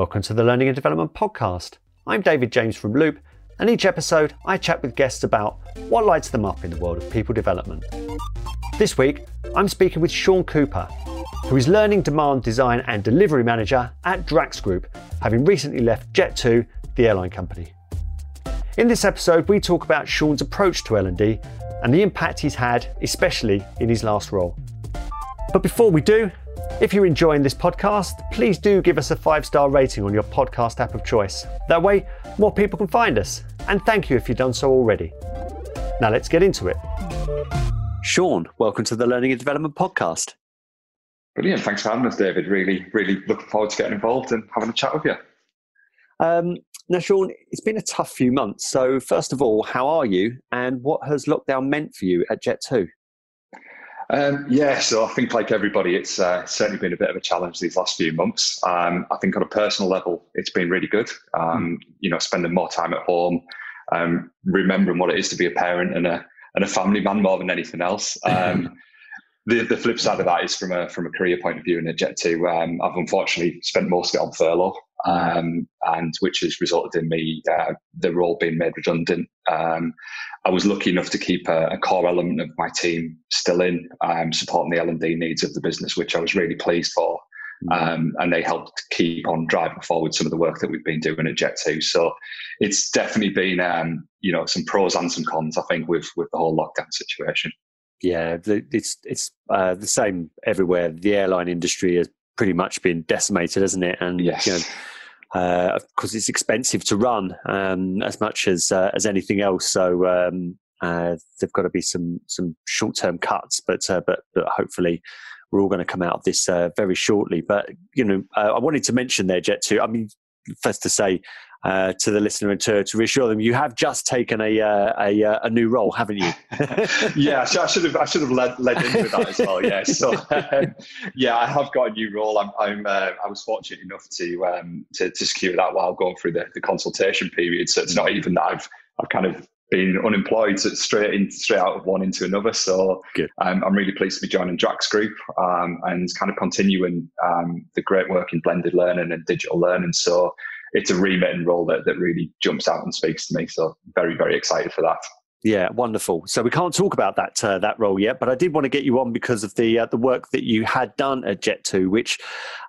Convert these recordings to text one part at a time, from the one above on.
Welcome to the Learning and Development Podcast. I'm David James from Loop, and each episode I chat with guests about what lights them up in the world of people development. This week, I'm speaking with Sean Cooper, who is Learning Demand Design and Delivery Manager at Drax Group, having recently left Jet2, the airline company. In this episode, we talk about Sean's approach to L&D and the impact he's had, especially in his last role. But before we do, if you're enjoying this podcast, please do give us a five star rating on your podcast app of choice. That way, more people can find us. And thank you if you've done so already. Now, let's get into it. Sean, welcome to the Learning and Development Podcast. Brilliant. Thanks for having us, David. Really, really looking forward to getting involved and having a chat with you. Um, now, Sean, it's been a tough few months. So, first of all, how are you and what has lockdown meant for you at Jet2? Um, yeah, so I think like everybody, it's uh, certainly been a bit of a challenge these last few months. Um, I think on a personal level, it's been really good. Um, mm. You know, spending more time at home, um, remembering what it is to be a parent and a and a family man more than anything else. Um, the the flip side of that is from a from a career point of view in a Jet2. Um, I've unfortunately spent most of it on furlough, um, and which has resulted in me uh, the role being made redundant. Um, I was lucky enough to keep a, a core element of my team still in, um, supporting the L and D needs of the business, which I was really pleased for. Mm. Um, and they helped keep on driving forward some of the work that we've been doing at Jet2. So it's definitely been, um, you know, some pros and some cons. I think with with the whole lockdown situation. Yeah, it's it's uh, the same everywhere. The airline industry has pretty much been decimated, hasn't it? And yes. you know, uh, of course, it's expensive to run um, as much as uh, as anything else. So um, uh, there've got to be some some short term cuts, but, uh, but but hopefully we're all going to come out of this uh, very shortly. But you know, uh, I wanted to mention there, Jet2. I mean, first to say, uh, to the listener and to, to reassure them you have just taken a uh, a, uh, a, new role, haven't you? yeah, I should have I should have led, led into that as well. Yeah, so um, yeah, I have got a new role. I'm, I'm uh, I was fortunate enough to, um, to, to secure that while going through the, the consultation period. So it's not even that I've I've kind of been unemployed straight in straight out of one into another. So um, I'm really pleased to be joining Drax Group um, and kind of continuing um, the great work in blended learning and digital learning. So it's a remit and role that, that really jumps out and speaks to me. So very, very excited for that. Yeah, wonderful. So we can't talk about that uh, that role yet, but I did want to get you on because of the uh, the work that you had done at Jet2, which,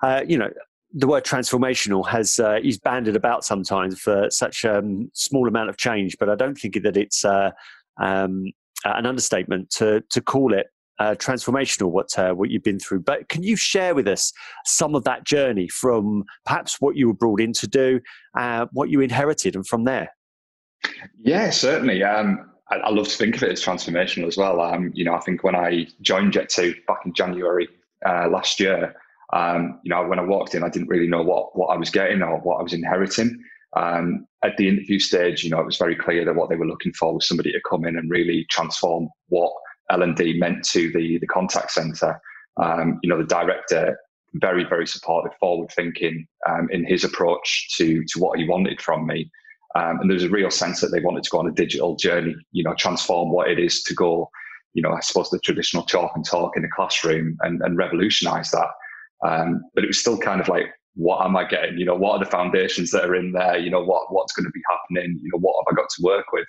uh, you know, the word transformational has uh, is banded about sometimes for such a um, small amount of change, but I don't think that it's uh, um, an understatement to to call it uh, transformational what uh, what you've been through. But can you share with us some of that journey from perhaps what you were brought in to do, uh, what you inherited, and from there? Yeah, certainly. Um, I, I, love to think of it as transformational as well. Um, you know, I think when I joined Jet2 back in January uh, last year, um, you know, when I walked in, I didn't really know what what I was getting or what I was inheriting. Um, at the interview stage, you know, it was very clear that what they were looking for was somebody to come in and really transform what L&D meant to the, the contact center. Um, you know, the director, very, very supportive, forward thinking um, in his approach to, to what he wanted from me. Um, and there's a real sense that they wanted to go on a digital journey, you know, transform what it is to go, you know, I suppose the traditional chalk and talk in the classroom and, and revolutionize that. Um, but it was still kind of like, what am I getting? You know, what are the foundations that are in there? You know, what what's going to be happening? You know, what have I got to work with?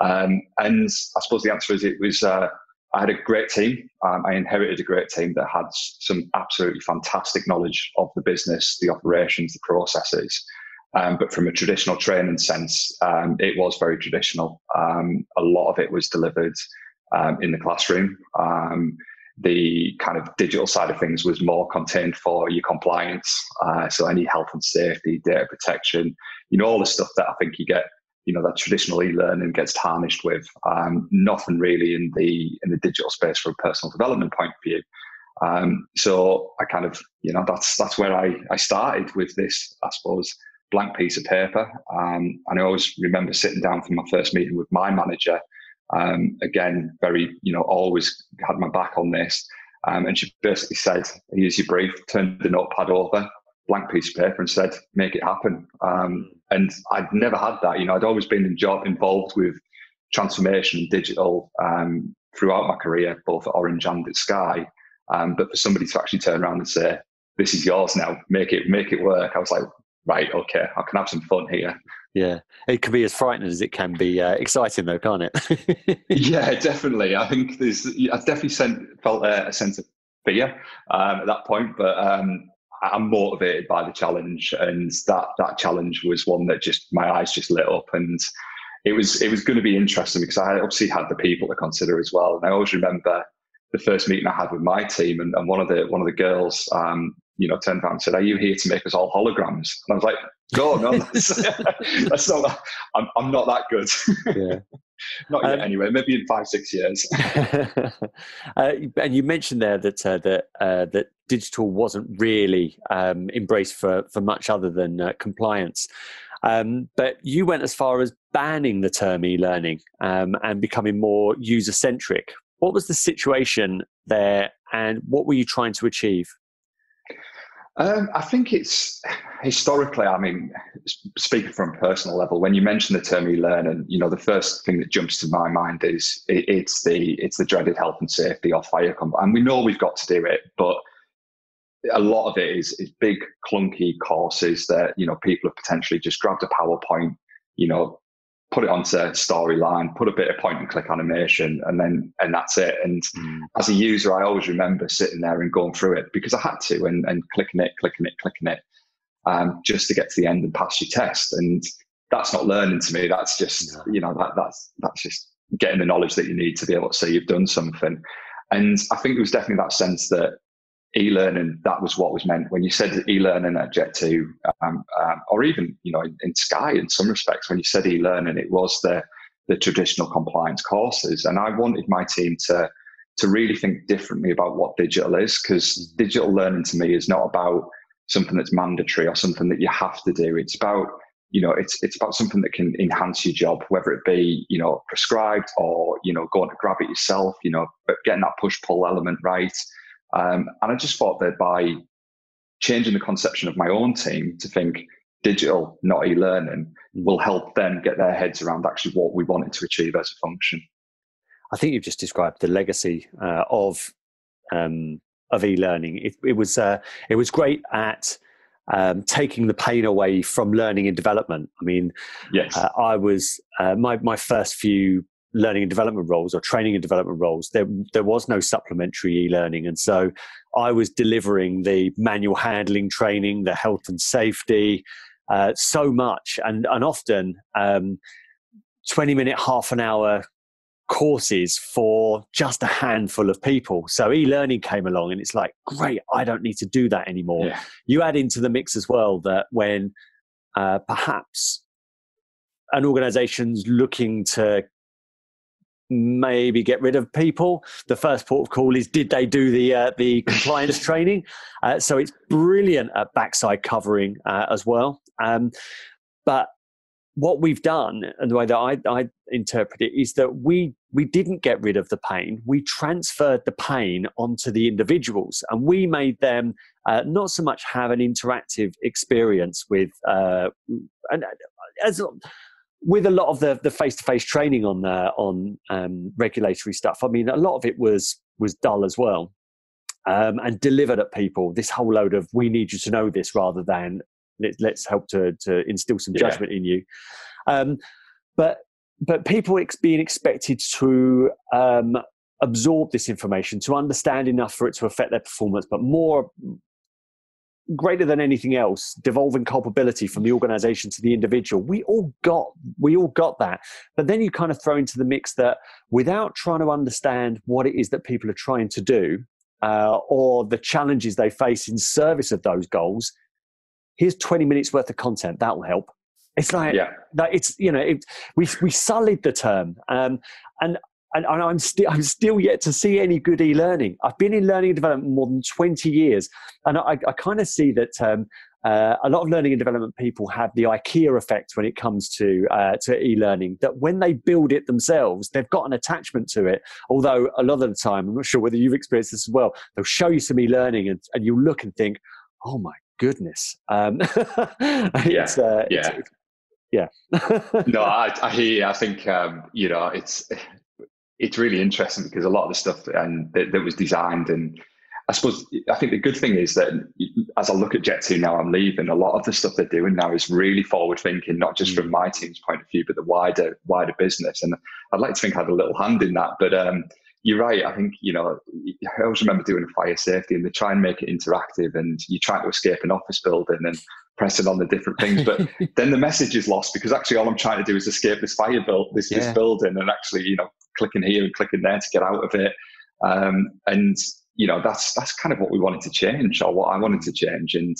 Um, and I suppose the answer is it was uh, I had a great team. Um, I inherited a great team that had some absolutely fantastic knowledge of the business, the operations, the processes. Um, but from a traditional training sense, um, it was very traditional. Um, a lot of it was delivered um, in the classroom. Um, the kind of digital side of things was more contained for your compliance. Uh, so any health and safety, data protection, you know, all the stuff that I think you get you know that traditional e-learning gets tarnished with um, nothing really in the in the digital space from a personal development point of view um, so i kind of you know that's that's where i i started with this i suppose blank piece of paper um, and i always remember sitting down for my first meeting with my manager um, again very you know always had my back on this um, and she basically said here's your brief turned the notepad over blank piece of paper and said, make it happen. And I'd never had that. You know, I'd always been in job involved with transformation and digital um, throughout my career, both at Orange and at Sky. Um, but for somebody to actually turn around and say, "This is yours now. Make it make it work," I was like, right, okay, I can have some fun here. Yeah, it can be as frightening as it can be uh, exciting, though, can't it? yeah, definitely. I think there's. I definitely sent, felt a, a sense of fear um, at that point, but um, I'm motivated by the challenge, and that that challenge was one that just my eyes just lit up, and it was it was going to be interesting because I obviously had the people to consider as well, and I always remember the first meeting I had with my team, and, and one of the one of the girls, um, you know, turned around and said, "Are you here to make us all holograms?" And I was like, "No, no, that's, that's not. I'm, I'm not that good." Yeah. not yet, um, anyway. Maybe in five, six years. uh, and you mentioned there that uh, that uh, that digital wasn't really um, embraced for for much other than uh, compliance. Um, but you went as far as banning the term e-learning um, and becoming more user centric. What was the situation there, and what were you trying to achieve? Um, I think it's historically. I mean, speaking from a personal level, when you mention the term e-learning, you know, the first thing that jumps to my mind is it, it's the it's the dreaded health and safety or fire combat. and we know we've got to do it, but a lot of it is is big clunky courses that you know people have potentially just grabbed a PowerPoint, you know, put it onto storyline, put a bit of point and click animation, and then and that's it. And mm. as a user, I always remember sitting there and going through it because I had to and, and clicking it, clicking it, clicking it, um, just to get to the end and pass your test. And that's not learning to me. That's just you know that that's that's just getting the knowledge that you need to be able to say you've done something. And I think it was definitely that sense that e-learning that was what was meant. When you said e-learning at jet2 um, um, or even you know in, in, sky in some respects when you said e-learning it was the the traditional compliance courses. And i wanted my team to to really think differently about what digital is because digital learning to me is not about something that's mandatory or something that you have to do. It's about you know it's it's about something that can enhance your job whether it be you know prescribed or you know going to grab it yourself you know but getting that push pull element right um, and I just thought that by changing the conception of my own team to think digital, not e learning, mm. will help them get their heads around actually what we wanted to achieve as a function. I think you've just described the legacy uh, of um, of e-learning. It, it was uh, it was great at um, taking the pain away from learning and development. I mean, yes, uh, I was uh, my my first few learning and development roles or training and development roles, there there was no supplementary e-learning, and so I was delivering the manual handling training, the health and safety, uh, so much, and and often um, twenty minute, half an hour courses for just a handful of people. So e-learning came along, and it's like, great, I don't need to do that anymore. Yeah. You add into the mix as well that when uh, perhaps an organization's looking to maybe get rid of people. The first port of call is did they do the uh, the compliance training? Uh, so it's brilliant at backside covering uh, as well. Um, but what we've done and the way that I, I, interpret it is that we we didn't get rid of the pain. We transferred the pain onto the individuals, and we made them uh, not so much have an interactive experience with uh, and as with a lot of the the face to face training on uh, on um, regulatory stuff, I mean, a lot of it was was dull as well, um, and delivered at people this whole load of we need you to know this rather than let, us help to to instill some judgment yeah. in you. Um, but but people ex- being expected to um, absorb this information to understand enough for it to affect their performance, but more greater than anything else devolving culpability from the organization to the individual. We all got we all got that. But then you kind of throw into the mix that without trying to understand what it is that people are trying to do uh, or the challenges they face in service of those goals here's 20 minutes worth of content. That will help. It's like yeah. that it's you know it, we we sullied the term. Um, and and, and I'm still I'm still yet to see any good e-learning. I've been in learning and development more than 20 years, and I, I kind of see that um, uh, a lot of learning and development people have the IKEA effect when it comes to uh, to e-learning. That when they build it themselves, they've got an attachment to it. Although a lot of the time, I'm not sure whether you've experienced this as well. They'll show you some e-learning, and, and you look and think, "Oh my goodness!" Um, yeah, uh, yeah. It's, yeah. no, I, I hear. I think um, you know it's it's really interesting because a lot of the stuff and that, that was designed and I suppose I think the good thing is that as I look at Jet2 now, I'm leaving. A lot of the stuff they're doing now is really forward thinking, not just from mm. my team's point of view, but the wider wider business. And I'd like to think I had a little hand in that. But um, you're right. I think you know. I always remember doing a fire safety, and they try and make it interactive, and you try to escape an office building and pressing on the different things, but then the message is lost because actually all I'm trying to do is escape this fire build, this, yeah. this building, and actually you know clicking here and clicking there to get out of it. Um, and you know that's that's kind of what we wanted to change or what I wanted to change. And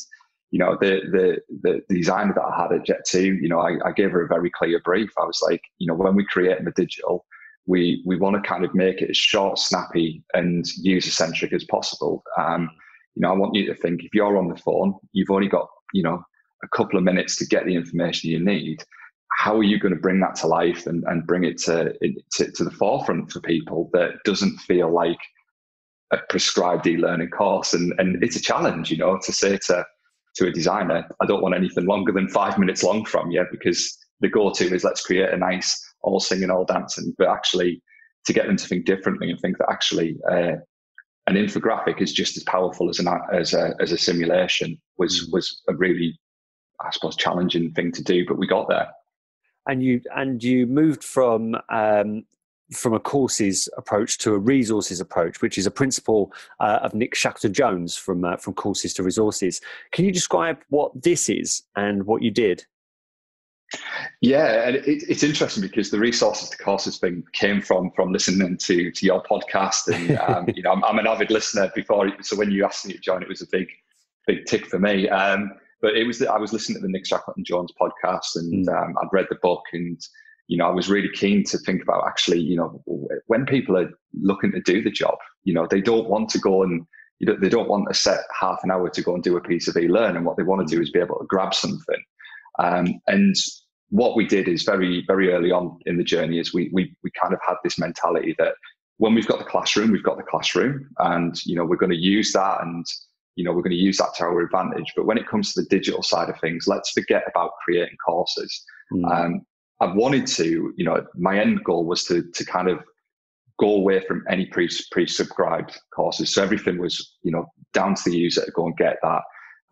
you know the the the, designer that I had at Jet2 you know I, I, gave her a very clear brief. I was like you know when we create the digital we we want to kind of make it as short snappy and user centric as possible. Um, you know I want you to think if you're on the phone you've only got you know a couple of minutes to get the information you need how are you going to bring that to life and, and bring it to, to, to the forefront for people that doesn't feel like a prescribed e-learning course and and it's a challenge you know to say to to a designer i don't want anything longer than five minutes long from you because the go-to is let's create a nice all singing all dancing but actually to get them to think differently and think that actually uh, an infographic is just as powerful as an as a as a simulation was mm. was a really i suppose challenging thing to do but we got there and you and you moved from um, from a courses approach to a resources approach, which is a principle uh, of Nick Shackleton Jones from uh, from courses to resources. Can you describe what this is and what you did? Yeah, and it, it's interesting because the resources to courses thing came from from listening to to your podcast, and um, you know I'm, I'm, an avid listener. Before, so when you asked me to join, it was a big big tick for me. Um, but it was that I was listening to the Nick Shackleton Jones podcast, and mm. um, I'd read the book and you know, I was really keen to think about actually, you know, when people are looking to do the job, you know, they don't want to go and you know, they don't want to set half an hour to go and do a piece of e-learning. And what they want to do is be able to grab something. Um, and what we did is very, very early on in the journey is we, we, we kind of had this mentality that when we've got the classroom, we've got the classroom and, you know, we're going to use that and, you know, we're going to use that to our advantage. But when it comes to the digital side of things, let's forget about creating courses. Mm. Um, I wanted to, you know, my end goal was to to kind of go away from any pre pre subscribed courses. So everything was, you know, down to the user to go and get that.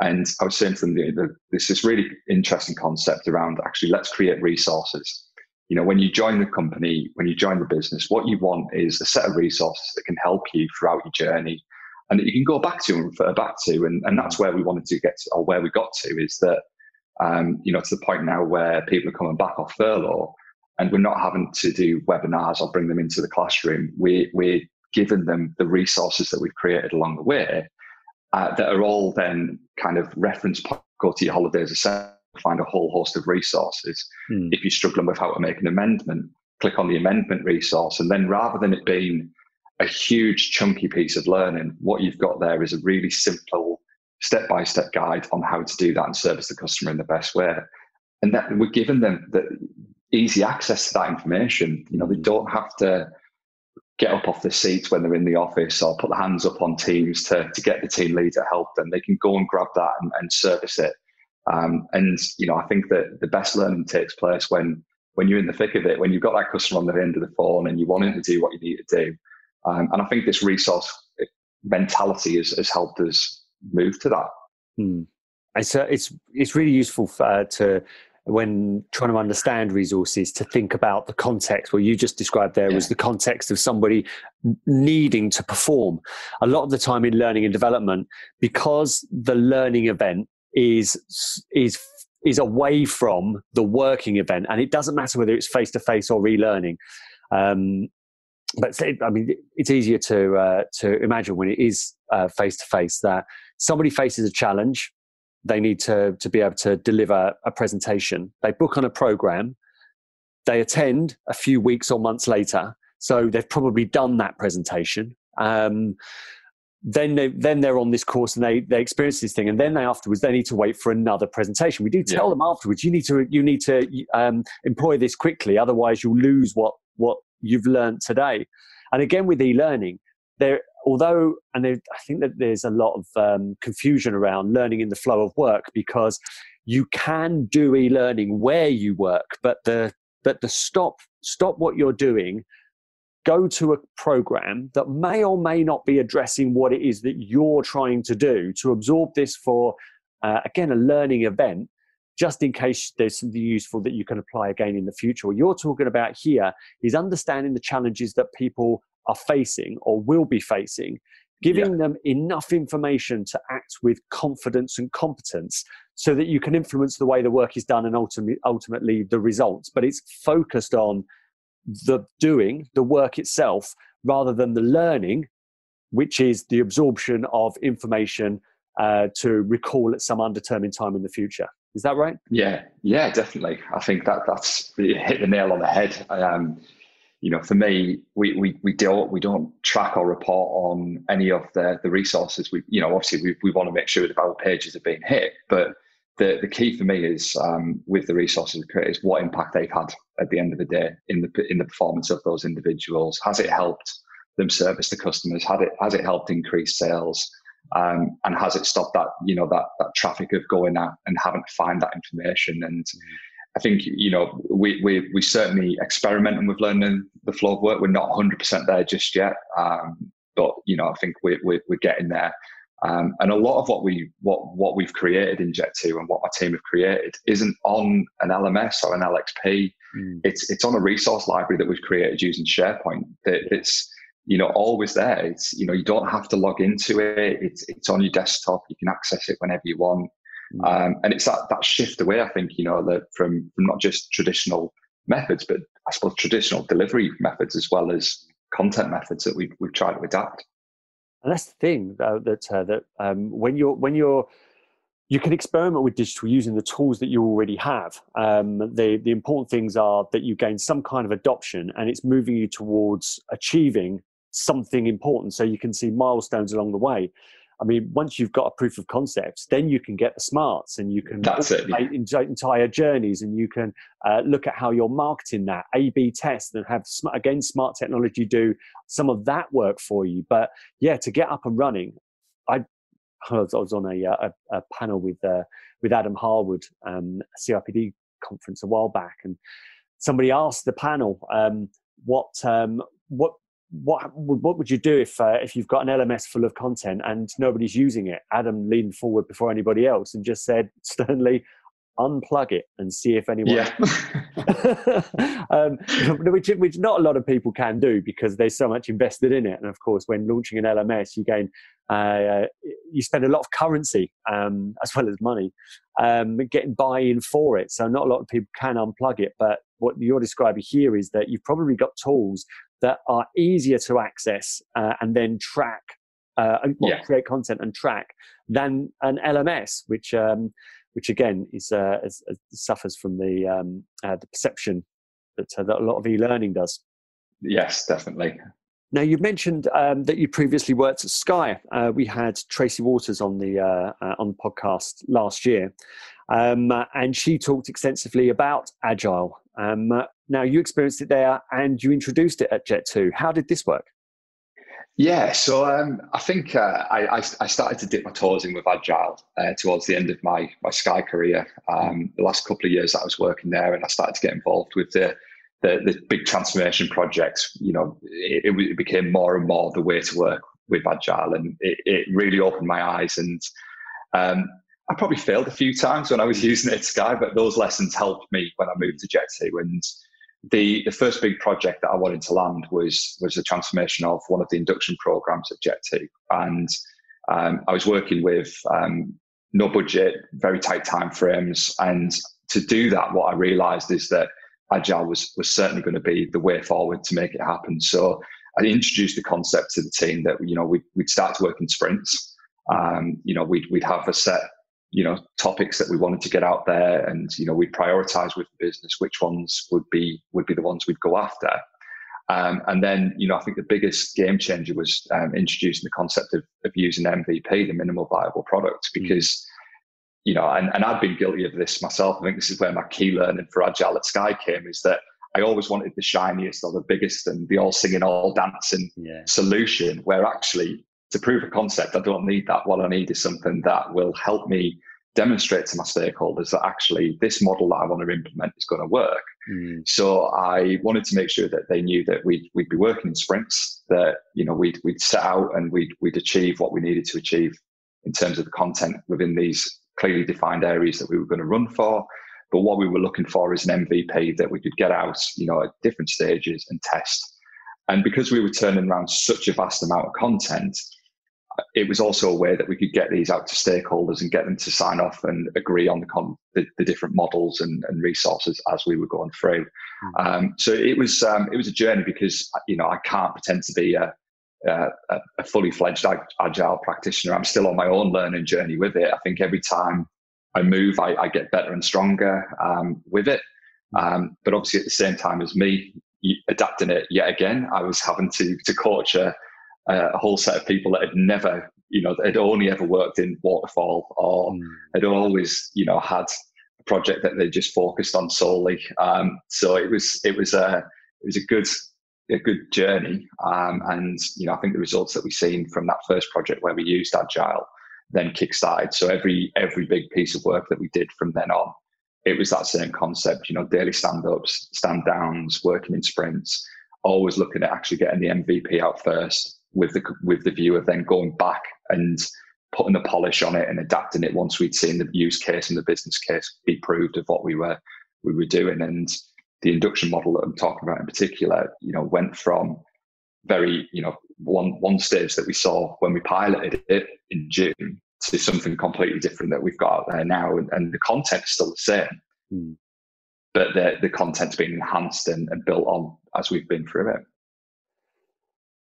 And I was saying to them, the, the, this is really interesting concept around actually let's create resources. You know, when you join the company, when you join the business, what you want is a set of resources that can help you throughout your journey and that you can go back to and refer back to. And, and that's where we wanted to get to, or where we got to, is that um, you know, to the point now where people are coming back off furlough and we're not having to do webinars or bring them into the classroom. We, we're giving them the resources that we've created along the way uh, that are all then kind of reference point, go to your holidays find a whole host of resources. Hmm. If you're struggling with how to make an amendment, click on the amendment resource. And then rather than it being a huge chunky piece of learning, what you've got there is a really simple step by step guide on how to do that and service the customer in the best way. And that we're giving them the easy access to that information. You know, they don't have to get up off the seats when they're in the office or put their hands up on teams to, to get the team lead to help them. They can go and grab that and, and service it. Um, and you know, I think that the best learning takes place when when you're in the thick of it, when you've got that customer on the end of the phone and you want him to do what you need to do. Um, and I think this resource mentality has, has helped us move to that. Hmm. It's, uh, it's, it's really useful for, uh, to when trying to understand resources to think about the context what you just described there yeah. was the context of somebody needing to perform a lot of the time in learning and development because the learning event is is is away from the working event and it doesn't matter whether it's face to face or e-learning um, but I mean, it's easier to uh, to imagine when it is face to face that somebody faces a challenge, they need to to be able to deliver a presentation. They book on a program, they attend a few weeks or months later, so they've probably done that presentation. Um, then they then they're on this course and they they experience this thing and then they afterwards they need to wait for another presentation we do tell yeah. them afterwards you need to you need to um, employ this quickly otherwise you'll lose what what you've learned today. And again, with e-learning, there, although, and there, I think that there's a lot of um, confusion around learning in the flow of work because you can do e-learning where you work, but the but the stop stop what you're doing go to a program that may or may not be addressing what it is that you're trying to do to absorb this for, uh, again, a learning event, just in case there's something useful that you can apply again in the future. What you're talking about here is understanding the challenges that people are facing or will be facing, giving yeah. them enough information to act with confidence and competence so that you can influence the way the work is done and ultimately, ultimately the results. But it's focused on the doing, the work itself, rather than the learning, which is the absorption of information uh, to recall at some undetermined time in the future. Is that right? Yeah, yeah, definitely. I think that that's hit the nail on the head. Um, you know, for me, we, we, we don't we don't track or report on any of the the resources. We you know obviously we, we want to make sure that our pages are being hit, but the, the key for me is um, with the resources creators, what impact they've had at the end of the day in the in the performance of those individuals. Has it helped them service the customers? Had it has it helped increase sales? Um, and has it stopped that you know that that traffic of going out and having to find that information? And I think you know we we we certainly experimenting with learning the flow of work. We're not 100 percent there just yet, um, but you know I think we're we're, we're getting there. Um, and a lot of what we what what we've created in Jet2 and what my team have created isn't on an LMS or an LXP. Mm. It's it's on a resource library that we've created using SharePoint. That it's you know always there. It's you know you don't have to log into it. It's it's on your desktop. You can access it whenever you want. Mm. Um, and it's that that shift away. I think you know that from from not just traditional methods, but I suppose traditional delivery methods as well as content methods that we've we've tried to adapt and that's the thing uh, that uh, that um, when you're when you're you can experiment with digital using the tools that you already have. Um, the the important things are that you gain some kind of adoption, and it's moving you towards achieving something important, so you can see milestones along the way. I mean, once you've got a proof of concept, then you can get the smarts and you can that's make entire journeys and you can uh, look at how you're marketing that, A B test and have, again, smart technology do some of that work for you. But yeah, to get up and running, I, I was on a, uh, a, a panel with, uh, with Adam Harwood, um, CIPD conference a while back, and somebody asked the panel, um, what, um, what what what would you do if uh, if you've got an LMS full of content and nobody's using it? Adam leaned forward before anybody else and just said sternly, "Unplug it and see if anyone." Yeah. um, which which not a lot of people can do because there's so much invested in it, and of course, when launching an LMS, you gain uh, you spend a lot of currency um, as well as money um, getting buy-in for it. So not a lot of people can unplug it, but what you're describing here is that you've probably got tools that are easier to access uh, and then track, uh, well, yeah. create content and track than an LMS, which um, which again is, uh, is, is, suffers from the um, uh, the perception that, uh, that a lot of e-learning does. Yes, definitely. Now you mentioned um, that you previously worked at Sky. Uh, we had Tracy Waters on the on the podcast last year, um, and she talked extensively about agile. Um, now you experienced it there, and you introduced it at Jet2. How did this work? Yeah, so um, I think uh, I, I, started to dip my toes in with Agile uh, towards the end of my, my Sky career. Um, the last couple of years I was working there, and I started to get involved with the the, the big transformation projects. You know, it, it, became more and more the way to work with Agile, and it, it really opened my eyes. And um, I probably failed a few times when I was using it at Sky, but those lessons helped me when I moved to Jet2. And the, the first big project that I wanted to land was was the transformation of one of the induction programs at Jet2. And um, I was working with um, no budget, very tight time frames. And to do that, what I realized is that Agile was, was certainly going to be the way forward to make it happen. So I introduced the concept to the team that, you know, we'd, we'd start to work in sprints. Um, you know, we'd, we'd have a set you know topics that we wanted to get out there and you know we prioritize with the business which ones would be would be the ones we'd go after um, and then you know i think the biggest game changer was um, introducing the concept of, of using mvp the minimal viable product mm. because you know and, and i've been guilty of this myself i think this is where my key learning for agile at sky came is that I always wanted the shiniest or the biggest and the all singing, all dancing yeah. solution. Where actually to prove a concept, I don't need that. What I need is something that will help me demonstrate to my stakeholders that actually this model that I want to implement is going to work. Mm. So I wanted to make sure that they knew that we'd, we'd be working in sprints, that you know we'd we'd set out and we'd we'd achieve what we needed to achieve in terms of the content within these clearly defined areas that we were going to run for. But what we were looking for is an MVP that we could get out, you know, at different stages and test. And because we were turning around such a vast amount of content, it was also a way that we could get these out to stakeholders and get them to sign off and agree on the con- the, the, different models and, and, resources as we were going through. Mm-hmm. Um, so it was um, it was a journey because you know I can't pretend to be a, a, a fully fledged agile practitioner. I'm still on my own learning journey with it. I think every time I move, I, I get better and stronger um, with it. Hmm. Um, but obviously, at the same time as me adapting it yet again, I was having to to coach a a whole set of people that had never, you know, had only ever worked in waterfall or mm. had always, you know, had a project that they just focused on solely. Um, so it was it was a it was a good a good journey, um, and you know, I think the results that we've seen from that first project where we used agile then kickstarted. So every every big piece of work that we did from then on, it was that same concept. You know, daily stand ups, stand downs, working in sprints, always looking at actually getting the MVP out first with the with the view of then going back and putting the polish on it and adapting it once we'd seen the use case and the business case be proved of what we were we were doing. And the induction model that I'm talking about in particular, you know, went from very, you know, one one stage that we saw when we piloted it in June to something completely different that we've got out there now. And, and the content is still the same. Mm. But the the content's been enhanced and, and built on as we've been through it.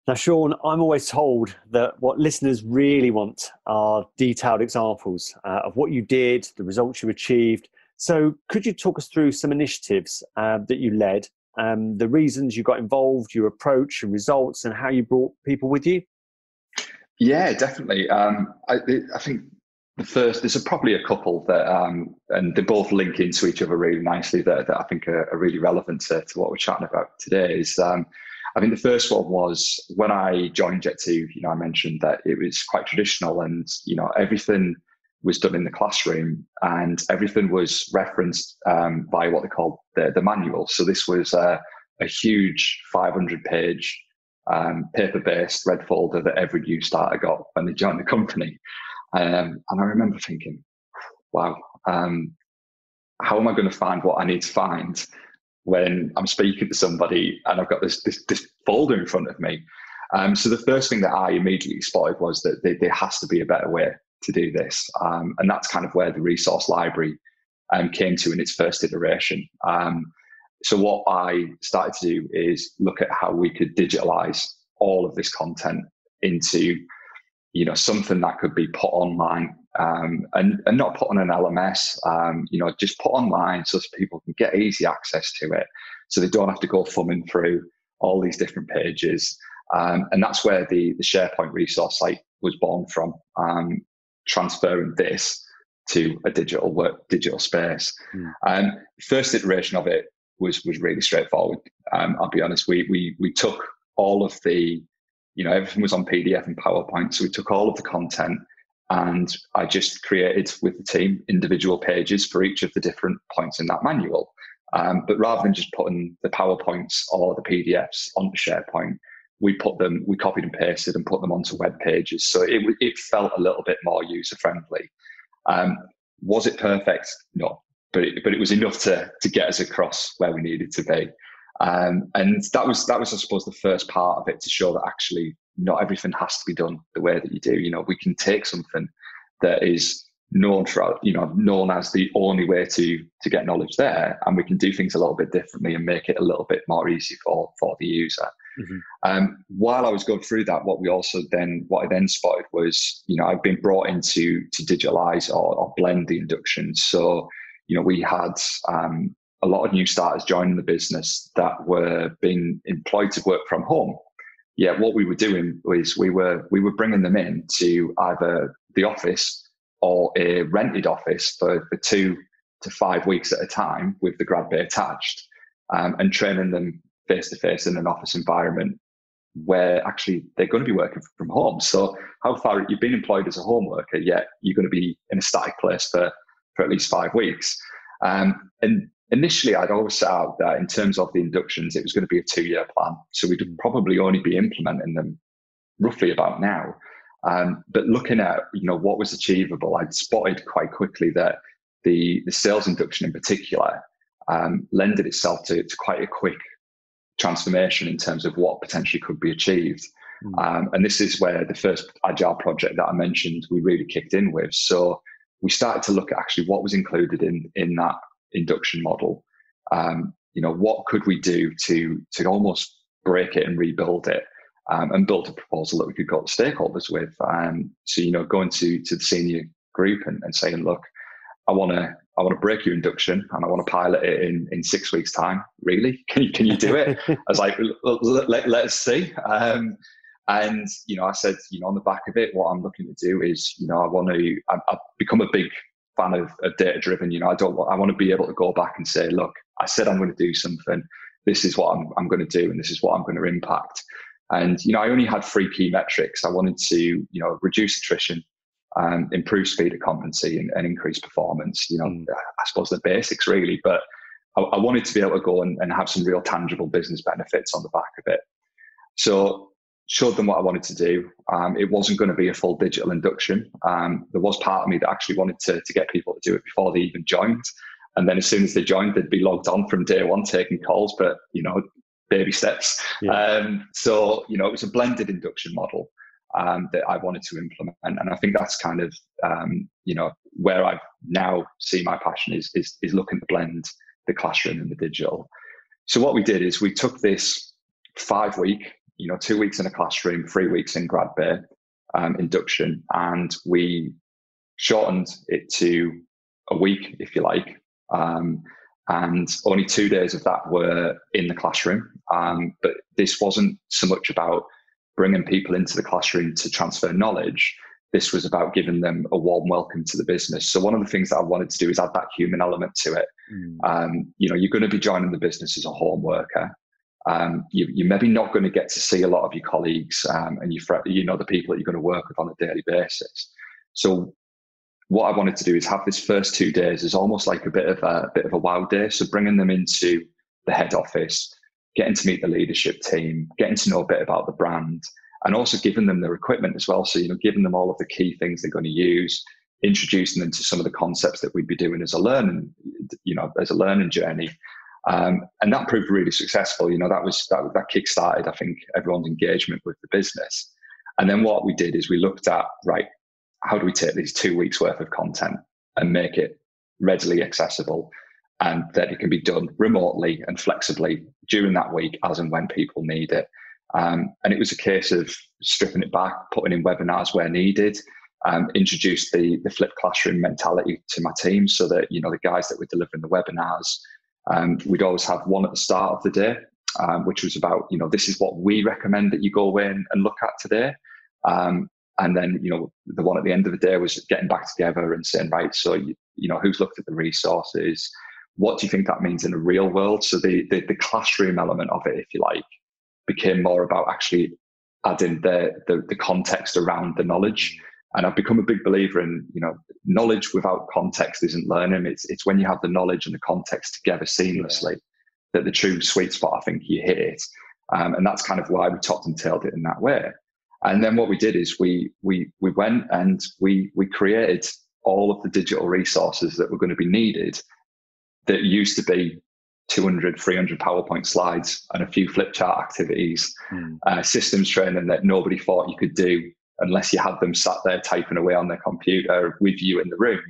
Now, Sean, I'm always told that what listeners really want are detailed examples uh, of what you did, the results you achieved. So, could you talk us through some initiatives uh, that you led, um, the reasons you got involved, your approach and results, and how you brought people with you? Yeah, definitely. Um, I, I, think the first, there's a, probably a couple that, um, and they both link into each other really nicely that, that I think are, are really relevant to, to, what we're chatting about today. Is um, I think the first one was when I joined Jet2, you know, I mentioned that it was quite traditional and, you know, everything was done in the classroom and everything was referenced um, by what they called the, the manual. So this was a, huge 500 page um, paper based red folder that every new starter got when they joined the company. Um, and I remember thinking, wow, um, how am I going to find what I need to find? When I'm speaking to somebody and I've got this this, this folder in front of me. Um, so the first thing that I immediately spotted was that there, there has to be a better way to do this, um, and that's kind of where the resource library um, came to in its first iteration. Um, so what I started to do is look at how we could digitalize all of this content into you know something that could be put online um, and, and not put on an LMS, um, you know, just put online so people can get easy access to it. So they don't have to go thumbing through all these different pages. Um, and that's where the, the SharePoint resource site was born from, um, transferring this to a digital work, digital space. Mm. first iteration of it was, was really straightforward. Um, I'll be honest, we, we, we took all of the, you know, everything was on PDF and PowerPoint. So we took all of the content and I just created with the team individual pages for each of the different points in that manual. Um, but rather than just putting the PowerPoints or the PDFs onto SharePoint, we put them, we copied and pasted and put them onto web pages. So it, it felt a little bit more user friendly. Um, was it perfect? No, but it, but it was enough to to get us across where we needed to be. Um, and that was that was I suppose the first part of it to show that actually not everything has to be done the way that you do. You know, we can take something that is known for you know known as the only way to to get knowledge there, and we can do things a little bit differently and make it a little bit more easy for for the user. Mm-hmm. Um, while I was going through that, what we also then what I then spotted was you know I've been brought into to digitalize or, or blend the inductions. So you know we had um, a lot of new starters joining the business that were being employed to work from home yeah, what we were doing was we were we were bringing them in to either the office or a rented office for, for two to five weeks at a time with the grad bay attached, um, and training them face to face in an office environment where actually they're going to be working from home. So how far you've been employed as a home worker, yet you're going to be in a static place for for at least five weeks. Um, and initially, I'd always set out that in terms of the inductions, it was going to be a two year plan. So we'd probably only be implementing them roughly about now. Um, but looking at you know what was achievable, I'd spotted quite quickly that the the sales induction in particular um, lended itself to, to quite a quick transformation in terms of what potentially could be achieved. Mm. Um, and this is where the first agile project that I mentioned we really kicked in with. So we started to look at actually what was included in in that induction model. Um, you know, what could we do to to almost break it and rebuild it, um, and build a proposal that we could go to stakeholders with. Um, so you know, going to to the senior group and, and saying, look, I want to I want to break your induction and I want to pilot it in, in six weeks' time. Really? Can you can you do it? I was like, let, let, us see. Um, and you know, I said, you know, on the back of it, what I'm looking to do is, you know, I want to. I, have become a big fan of, of data driven. You know, I don't. Want, I want to be able to go back and say, look, I said I'm going to do something. This is what I'm, I'm going to do, and this is what I'm going to impact. And you know, I only had three key metrics. I wanted to, you know, reduce attrition, um, improve speed of competency, and, and increase performance. You know, mm. I suppose the basics really, but I, I wanted to be able to go and, and have some real tangible business benefits on the back of it. So showed them what I wanted to do. Um, it wasn't going to be a full digital induction. Um, there was part of me that actually wanted to, to get people to do it before they even joined. And then as soon as they joined, they'd be logged on from day one taking calls, but, you know, baby steps. Yeah. Um, so, you know, it was a blended induction model um, that I wanted to implement. And I think that's kind of, um, you know, where I now see my passion is, is, is looking to blend the classroom and the digital. So what we did is we took this five week you know, two weeks in a classroom, three weeks in grad bay um, induction, and we shortened it to a week, if you like. Um, and only two days of that were in the classroom. Um, but this wasn't so much about bringing people into the classroom to transfer knowledge. This was about giving them a warm welcome to the business. So one of the things that I wanted to do is add that human element to it. Mm. Um, you know, you're going to be joining the business as a home worker um, you, are maybe not going to get to see a lot of your colleagues um, and you, you know the people that you're going to work with on a daily basis. So what I wanted to do is have this first two days as almost like a bit of a, a bit of a wow day. So bringing them into the head office, getting to meet the leadership team, getting to know a bit about the brand, and also giving them their equipment as well. So you know, giving them all of the key things they're going to use, introducing them to some of the concepts that we'd be doing as a learning, you know, as a learning journey, um, and that proved really successful. You know, that was that, that kick-started, I think, everyone's engagement with the business. And then what we did is we looked at, right, how do we take these two weeks worth of content and make it readily accessible and that it can be done remotely and flexibly during that week as and when people need it. Um, and it was a case of stripping it back, putting in webinars where needed, um, introduced the the flipped classroom mentality to my team so that you know the guys that were delivering the webinars um, we'd always have one at the start of the day, um, which was about, you know, this is what we recommend that you go and, and look at today. Um, and then, you know, the one at the end of the day was getting back together and saying, right, so, you, you know, who's looked at the resources? What do you think that means in the real world? So the, the, the classroom element of it, if you like, became more about actually adding the, the, the context around the knowledge and I've become a big believer in, you know, knowledge without context isn't learning. It's it's when you have the knowledge and the context together seamlessly yeah. that the true sweet spot I think you hit it. Um, and that's kind of why we topped and tailed it in that way. And then what we did is we we we went and we we created all of the digital resources that were going to be needed that used to be 200, 300 PowerPoint slides and a few flip chart activities, mm. uh, systems training that nobody thought you could do unless you had them sat there typing away on their computer with you in the room.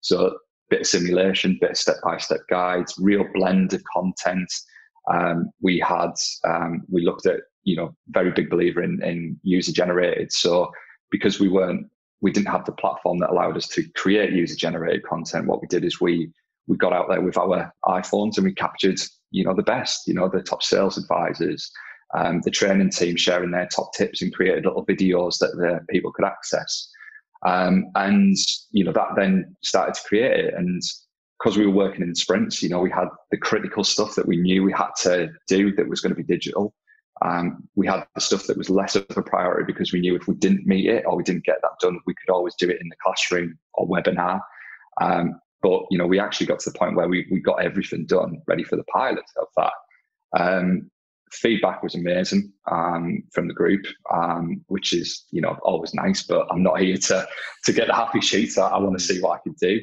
So a bit of simulation, bit of step-by-step guides, real blend of content. Um, we had um, we looked at you know very big believer in, in user generated. So because we weren't we didn't have the platform that allowed us to create user generated content. What we did is we we got out there with our iPhones and we captured you know the best, you know the top sales advisors, um, the training team sharing their top tips and created little videos that the people could access. Um, and you know that then started to create it. And because we were working in sprints, you know, we had the critical stuff that we knew we had to do that was going to be digital. Um, we had the stuff that was less of a priority because we knew if we didn't meet it or we didn't get that done, we could always do it in the classroom or webinar. Um, but you know, we actually got to the point where we we got everything done, ready for the pilot of that. Um, feedback was amazing um, from the group, um, which is you know always nice. But I'm not here to to get the happy sheets. I, I want to see what I can do.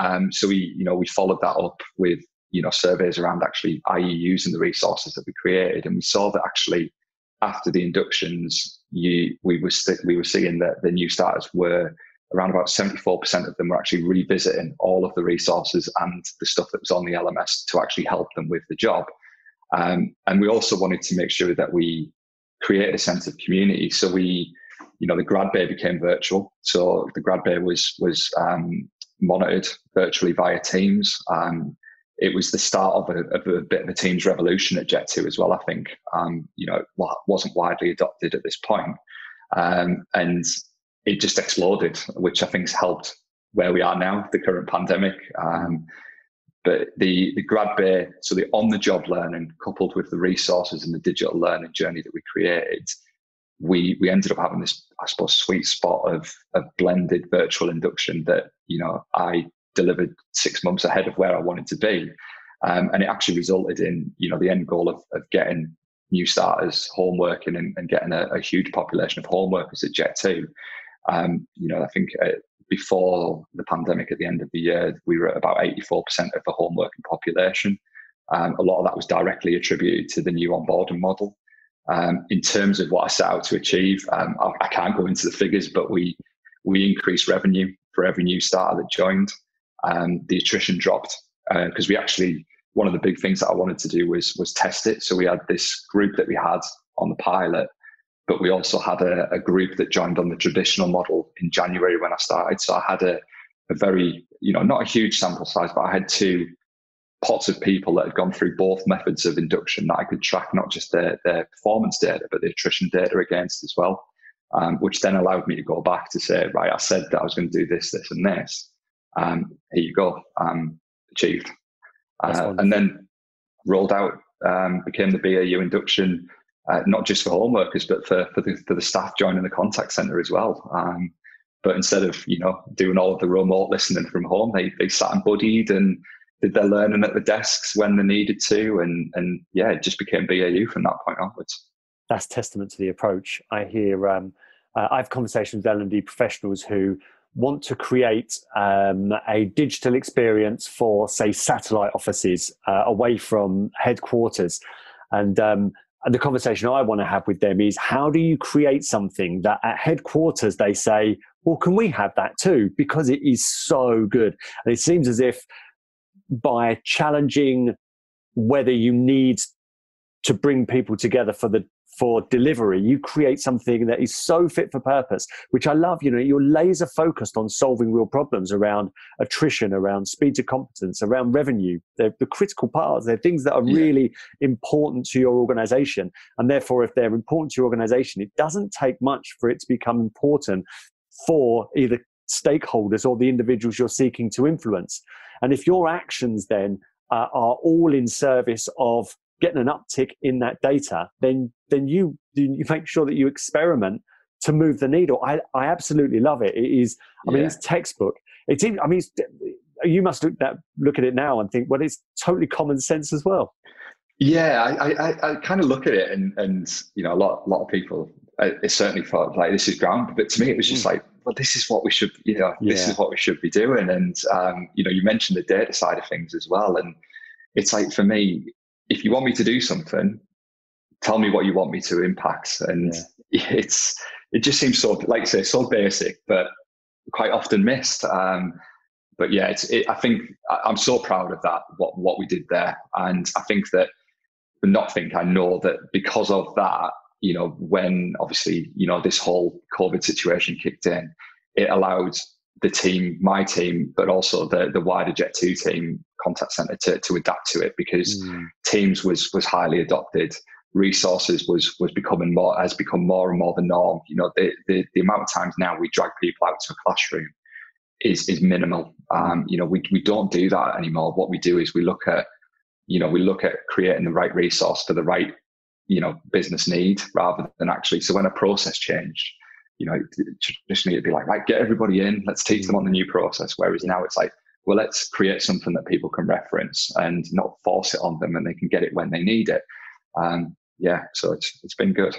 Um, so we you know we followed that up with you know surveys around actually IEUs and the resources that we created, and we saw that actually after the inductions, you we were st- we were seeing that the new starters were around about 74% of them were actually revisiting all of the resources and the stuff that was on the LMS to actually help them with the job. Um, and we also wanted to make sure that we create a sense of community. So we, you know, the grad bay became virtual. So the grad bay was was um, monitored virtually via Teams. Um, it was the start of a, of a, bit of a Teams revolution at Jet2 as well. I think, um, you know, it wasn't widely adopted at this point. Um, and it just exploded, which I think has helped where we are now, the current pandemic. Um, but the the grad bay, so the on the job learning coupled with the resources and the digital learning journey that we created, we we ended up having this, I suppose, sweet spot of of blended virtual induction that you know I delivered six months ahead of where I wanted to be, um, and it actually resulted in you know the end goal of of getting new starters homeworking and, and getting a, a, huge population of homeworkers at Jet Two. Um, you know, I think uh, before the pandemic at the end of the year, we were at about 84% of the home working population. Um, a lot of that was directly attributed to the new onboarding model. Um, in terms of what I set out to achieve, um, I, I, can't go into the figures, but we we increased revenue for every new starter that joined. Um, the attrition dropped because uh, we actually one of the big things that I wanted to do was was test it. So we had this group that we had on the pilot but we also had a, a, group that joined on the traditional model in January when I started. So I had a, a very, you know, not a huge sample size, but I had two pots of people that had gone through both methods of induction that I could track not just their, their performance data, but the attrition data against as well, um, which then allowed me to go back to say, right, I said that I was going to do this, this, and this. Um, here you go, um, achieved. Uh, and then rolled out, um, became the BAU induction uh, not just for home workers, but for, for, the, for the staff joining the contact center as well. Um, but instead of, you know, doing all of the remote listening from home, they, they sat and buddied and did their learning at the desks when they needed to. And, and yeah, it just became BAU from that point onwards. That's testament to the approach. I hear, um, uh, I have conversations with L&D professionals who want to create um, a digital experience for, say, satellite offices uh, away from headquarters. And um, and the conversation I want to have with them is how do you create something that at headquarters they say, well, can we have that too? Because it is so good. And it seems as if by challenging whether you need to bring people together for the for delivery. You create something that is so fit for purpose, which I love. You know, you're laser focused on solving real problems around attrition, around speed to competence, around revenue. They're the critical parts. They're things that are yeah. really important to your organization. And therefore, if they're important to your organization, it doesn't take much for it to become important for either stakeholders or the individuals you're seeking to influence. And if your actions then uh, are all in service of getting an uptick in that data, then then you you make sure that you experiment to move the needle. I, I absolutely love it. It is, I mean, it's textbook. It's in, I mean, you must look that look at it now and think, well, it's totally common sense as well. Yeah, I, I, I kind of look at it and, and you know, a lot, a lot of people, uh, it certainly felt like this is ground, but to me, it was just mm. like, well, this is what we should, you know, yeah. this is what we should be doing. And, um, you know, you mentioned the data side of things as well. And it's like, for me, if you want me to do something, tell me what you want me to impact. And yeah. it's it just seems so like I say so basic, but quite often missed. Um, but yeah, it's it, I think I'm so proud of that what what we did there, and I think that not think I know that because of that, you know, when obviously you know this whole COVID situation kicked in, it allowed the team, my team, but also the the wider Jet2 team contact center to, to adapt to it because mm. Teams was was highly adopted. Resources was was becoming more has become more and more the norm. You know, the the, the amount of times now we drag people out to a classroom is is minimal. Um, you know, we we don't do that anymore. What we do is we look at, you know, we look at creating the right resource for the right, you know, business need rather than actually. So when a process changed, you know, traditionally it'd be like, right, get everybody in, let's teach them on the new process. Whereas now it's like, well, let's create something that people can reference and not force it on them and they can get it when they need it. Um, yeah, so it's, it's been good.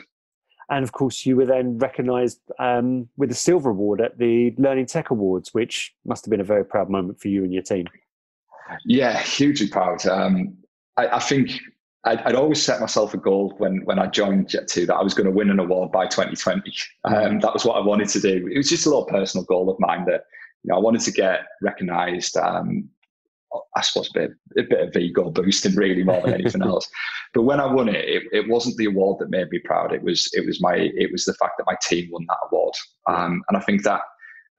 And of course, you were then recognised um, with a silver award at the Learning Tech Awards, which must have been a very proud moment for you and your team. Yeah, hugely proud. Um, I, I, think I'd, I'd, always set myself a goal when when I joined Jet2 that I was going to win an award by 2020. Um, that was what I wanted to do. It was just a little personal goal of mine that you know I wanted to get recognised. Um, I suppose a bit, a bit of ego boosting really more than anything else. But when I won it, it, it, wasn't the award that made me proud. It was it was my it was the fact that my team won that award. Um, and I think that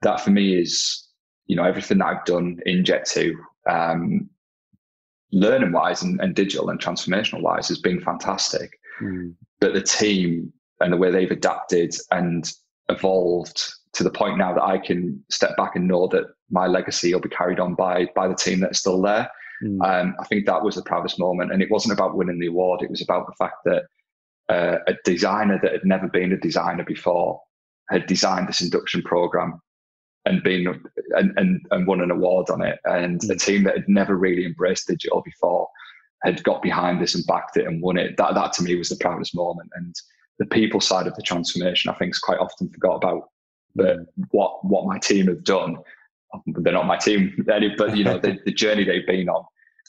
that for me is you know everything that I've done in Jet2 um, learning wise and, and, digital and transformational wise has been fantastic. Mm. But the team and the way they've adapted and evolved to the point now that I can step back and know that my legacy will be carried on by by the team that's still there. Mm. Um, I think that was the proudest moment, and it wasn't about winning the award. It was about the fact that uh, a designer that had never been a designer before had designed this induction program and been and, and, and won an award on it. And mm. a team that had never really embraced digital before had got behind this and backed it and won it. That that to me was the proudest moment. And the people side of the transformation, I think, is quite often forgot about. But mm. what what my team have done, they're not my team, but you know the, the journey they've been on.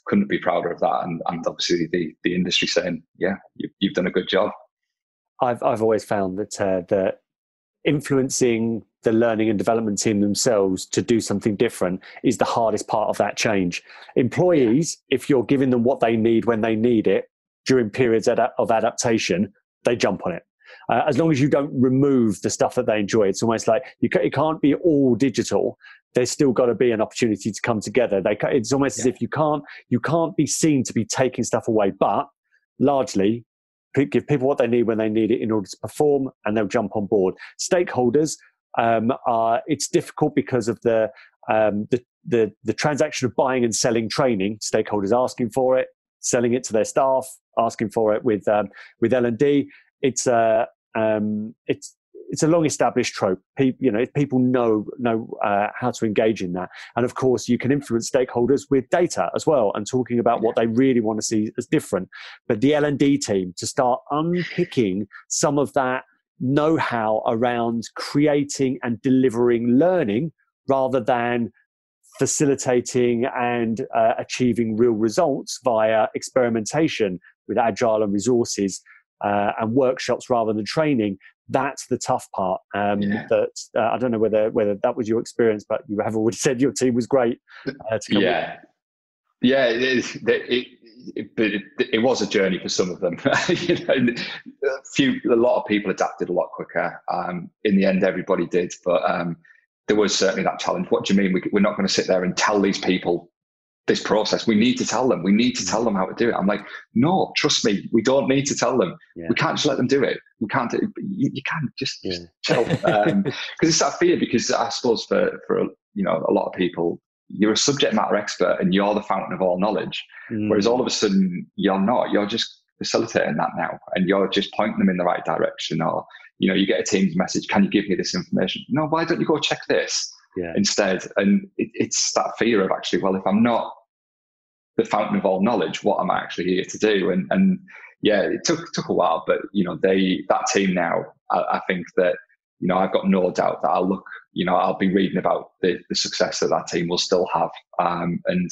Couldn't be prouder of that, and, and obviously the the industry saying, "Yeah, you, you've done a good job." I've I've always found that uh, that influencing the learning and development team themselves to do something different is the hardest part of that change. Employees, if you're giving them what they need when they need it during periods of adaptation, they jump on it. Uh, as long as you don't remove the stuff that they enjoy, it's almost like you it can't be all digital. There's still got to be an opportunity to come together. They, it's almost yeah. as if you can't you can't be seen to be taking stuff away, but largely give people what they need when they need it in order to perform, and they'll jump on board. Stakeholders, um, are, it's difficult because of the, um, the, the the transaction of buying and selling training. Stakeholders asking for it, selling it to their staff, asking for it with um, with L and D. It's a um, it's it's a long established trope. People, you know, people know know uh, how to engage in that, and of course, you can influence stakeholders with data as well, and talking about what they really want to see as different. But the L and D team to start unpicking some of that know-how around creating and delivering learning, rather than facilitating and uh, achieving real results via experimentation with agile and resources uh, and workshops rather than training that's the tough part. Um, yeah. That uh, I don't know whether whether that was your experience, but you have already said your team was great. Uh, yeah, with. yeah, it is. It, it, it, it, was a journey for some of them. you know, a few, a lot of people adapted a lot quicker. Um, in the end, everybody did, but um, there was certainly that challenge. What do you mean? We, we're not going to sit there and tell these people this process. We need to tell them. We need to tell them how to do it. I'm like, no, trust me, we don't need to tell them. Yeah. We can't just let them do it. We can't. Do, you, you can't just, yeah. just chill because um, it's that fear. Because I suppose for for you know a lot of people, you're a subject matter expert and you're the fountain of all knowledge. Mm. Whereas all of a sudden you're not. You're just facilitating that now, and you're just pointing them in the right direction. Or you know, you get a Teams message. Can you give me this information? No, why don't you go check this? Yeah. instead. And it, it's that fear of actually, well, if I'm not the fountain of all knowledge, what am I actually here to do? And and yeah, it took took a while, but you know, they that team now, I, I think that you know, I've got no doubt that I'll look, you know, I'll be reading about the, the success that that team will still have. Um, and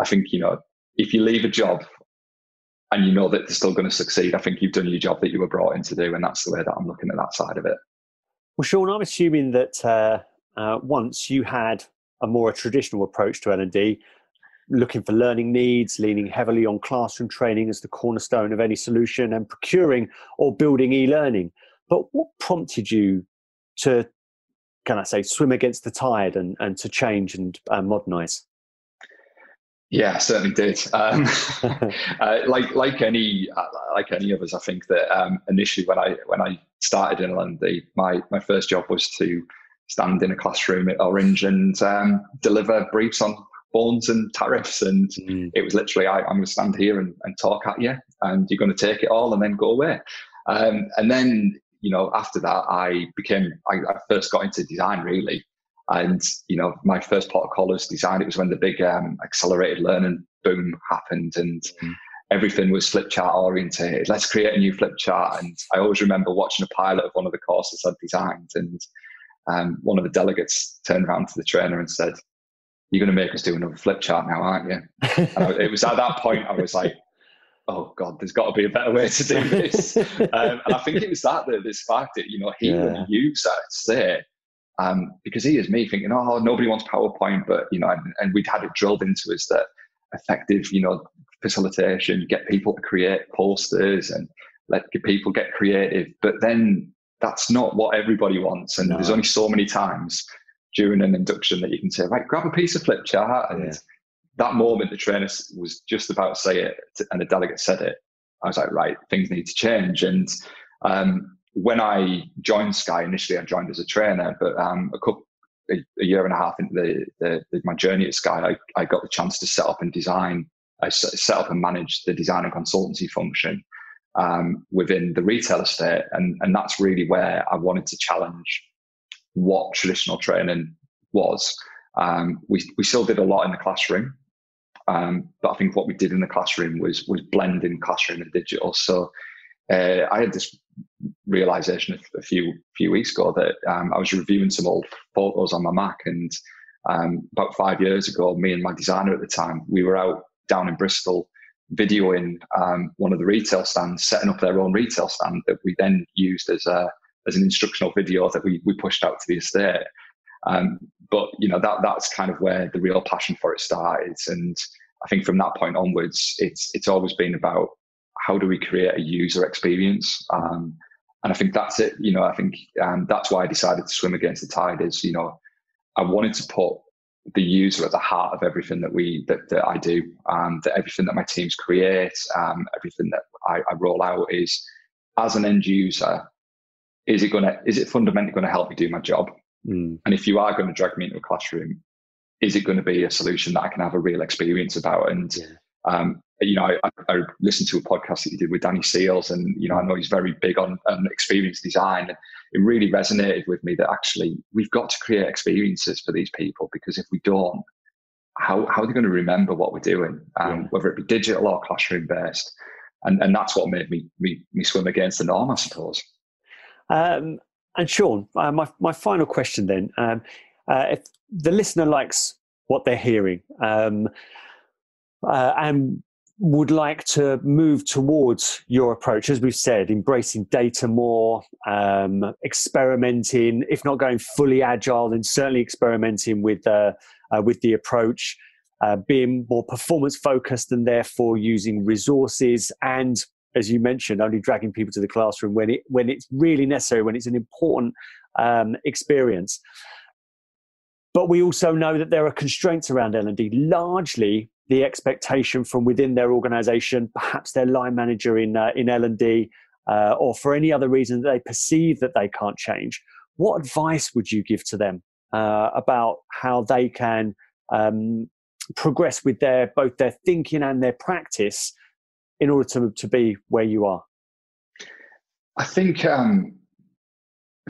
I think, you know, if you leave a job and you know that they're still going to succeed, I think you've done your job that you were brought in to do. And that's the way that I'm looking at that side of it. Well, Sean, I'm assuming that uh, uh, once you had a more traditional approach to L&D, looking for learning needs, leaning heavily on classroom training as the cornerstone of any solution, and procuring or building e-learning. But what prompted you to, can I say, swim against the tide and, and to change and uh, modernize? Yeah, certainly did. Um, uh, like like any uh, like any of us, I think that um, initially when I when I started in L&D, my my first job was to stand in a classroom at Orange and um, deliver briefs on bonds and tariffs. And mm. it was literally, I, am going to stand here and, and, talk at you, and you're going to take it all and then go away. Um, and then, you know, after that, I became, I, I, first got into design really. And you know, my first protocol was designed. It was when the big um, accelerated learning boom happened, and mm. everything was flip chart oriented. Let's create a new flip chart. And I always remember watching a pilot of one of the courses I'd designed, and um, one of the delegates turned around to the trainer and said, "You're going to make us do another flip chart now, aren't you?" I, it was at that point I was like, "Oh God, there's got to be a better way to do this." um, and I think it was that that, that sparked it. You know, he yeah. would use that say um, because he is me thinking, "Oh, nobody wants PowerPoint," but you know, and, and we'd had it drilled into us that effective, you know, facilitation, get people to create posters and let people get creative. But then that's not what everybody wants. And no. there's only so many times during an induction that you can say, right, grab a piece of flip chart. And yeah. that moment, the trainer was just about to say it, and the delegate said it. I was like, right, things need to change. And um, when I joined Sky, initially I joined as a trainer, but um, a couple, a, a, year and a half into the, the, the, my journey at Sky, I, I got the chance to set up and design, I set up and manage the design and consultancy function um, within the retail estate. And, and that's really where I wanted to challenge what traditional training was. Um, we, we still did a lot in the classroom, um, but I think what we did in the classroom was was blending classroom and digital. So uh, I had this realization a, few few weeks ago that um, I was reviewing some old photos on my Mac, and um, about five years ago, me and my designer at the time, we were out down in Bristol videoing um, one of the retail stands, setting up their own retail stand that we then used as a as an instructional video that we we pushed out to the estate. Um, but you know that that's kind of where the real passion for it started, and I think from that point onwards, it's it's always been about how do we create a user experience. Um, and I think that's it. You know, I think um, that's why I decided to swim against the tide. Is you know, I wanted to put the user at the heart of everything that we that, that I do, um, that everything that my teams create, um, everything that I, I, roll out is as an end user, is it gonna is it fundamentally going to help me do my job? Mm. And if you are going to drag me into a classroom, is it going to be a solution that I can have a real experience about? And yeah. Um, you know, I, I, listened to a podcast that you did with Danny Seals, and you know, I know he's very big on, on experience design. And it really resonated with me that actually we've got to create experiences for these people because if we don't, how how are they going to remember what we're doing, um, yeah. whether it be digital or classroom based? And and that's what made me me, me swim against the norm, I suppose. Um, and Sean, uh, my my final question then: um, uh, if the listener likes what they're hearing. Uh, and would like to move towards your approach, as we've said, embracing data more, um, experimenting, if not going fully agile, then certainly experimenting with uh, uh, with the approach, uh, being more performance focused, and therefore using resources and, as you mentioned, only dragging people to the classroom when it when it's really necessary, when it's an important um, experience. But we also know that there are constraints around L&D, largely the expectation from within their organization, perhaps their line manager in, uh, in L&D, uh, or for any other reason that they perceive that they can't change. What advice would you give to them uh, about how they can um, progress with their both their thinking and their practice in order to, to be where you are? I think um,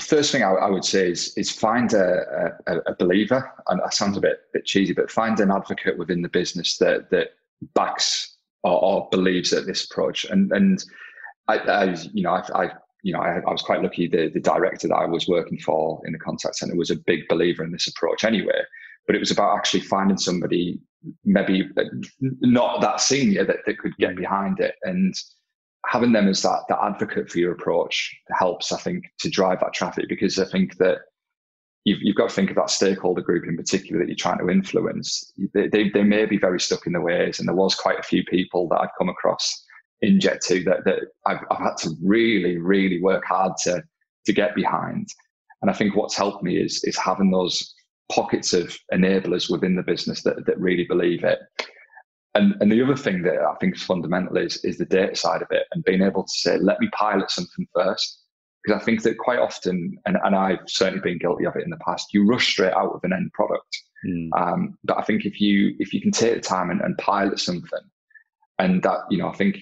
first thing I, I, would say is is find a, a, a, believer, and that sounds a bit bit cheesy, but find an advocate within the business that that backs or, or believes that this approach. And and I, I you know I, I you know I, I, was quite lucky. The the director that I was working for in the contact center was a big believer in this approach anyway. But it was about actually finding somebody maybe uh, not that senior that, that could get mm. behind it and having them as that that advocate for your approach helps, I think, to drive that traffic because I think that you've, you've got to think of that stakeholder group in particular that you're trying to influence. They, they, they may be very stuck in the ways, and there was quite a few people that I've come across in Jet2 that, that I've, I've had to really, really work hard to to get behind. And I think what's helped me is is having those pockets of enablers within the business that, that really believe it. And, and the other thing that I think is fundamental is, is the data side of it and being able to say, let me pilot something first. Because I think that quite often, and, and I've certainly been guilty of it in the past, you rush straight out with an end product. Mm. Um, but I think if you if you can take the time and, and pilot something, and that you know, I think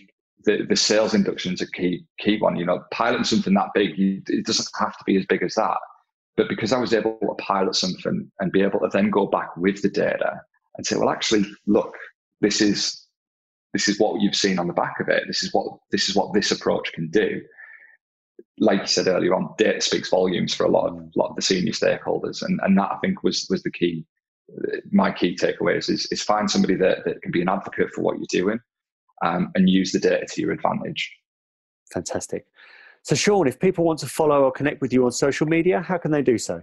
the, the sales induction is a key key one. You know, piloting something that big, you, it doesn't have to be as big as that. But because I was able to pilot something and be able to then go back with the data and say, well, actually, look, this is this is what you've seen on the back of it. This is what this is what this approach can do. Like you said earlier on, data speaks volumes for a lot of a lot of the senior stakeholders, and and that I think was was the key. My key takeaways is is find somebody that, that can be an advocate for what you're doing, um, and use the data to your advantage. Fantastic. So, Sean, if people want to follow or connect with you on social media, how can they do so?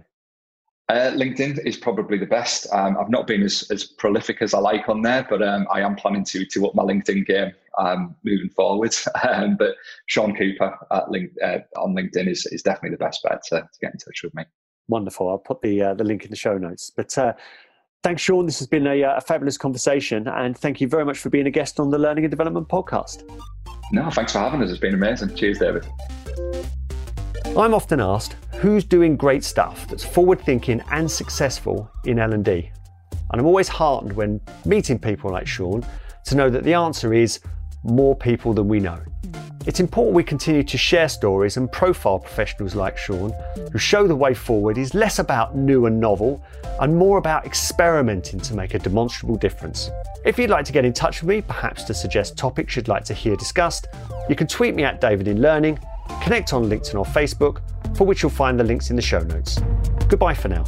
Uh, LinkedIn is probably the best. Um, I've not been as, as prolific as I like on there, but um, I am planning to to up my LinkedIn game um, moving forward. Um, but Sean Cooper at link, uh, on LinkedIn is, is definitely the best bet to, to get in touch with me. Wonderful. I'll put the uh, the link in the show notes. But uh, thanks, Sean. This has been a, uh, a fabulous conversation, and thank you very much for being a guest on the Learning and Development podcast. No, thanks for having us. It's been amazing. Cheers, David. I'm often asked who's doing great stuff that's forward thinking and successful in L&D. And I'm always heartened when meeting people like Sean to know that the answer is more people than we know. It's important we continue to share stories and profile professionals like Sean who show the way forward is less about new and novel and more about experimenting to make a demonstrable difference. If you'd like to get in touch with me, perhaps to suggest topics you'd like to hear discussed, you can tweet me at David in Learning, connect on LinkedIn or Facebook, for which you'll find the links in the show notes. Goodbye for now.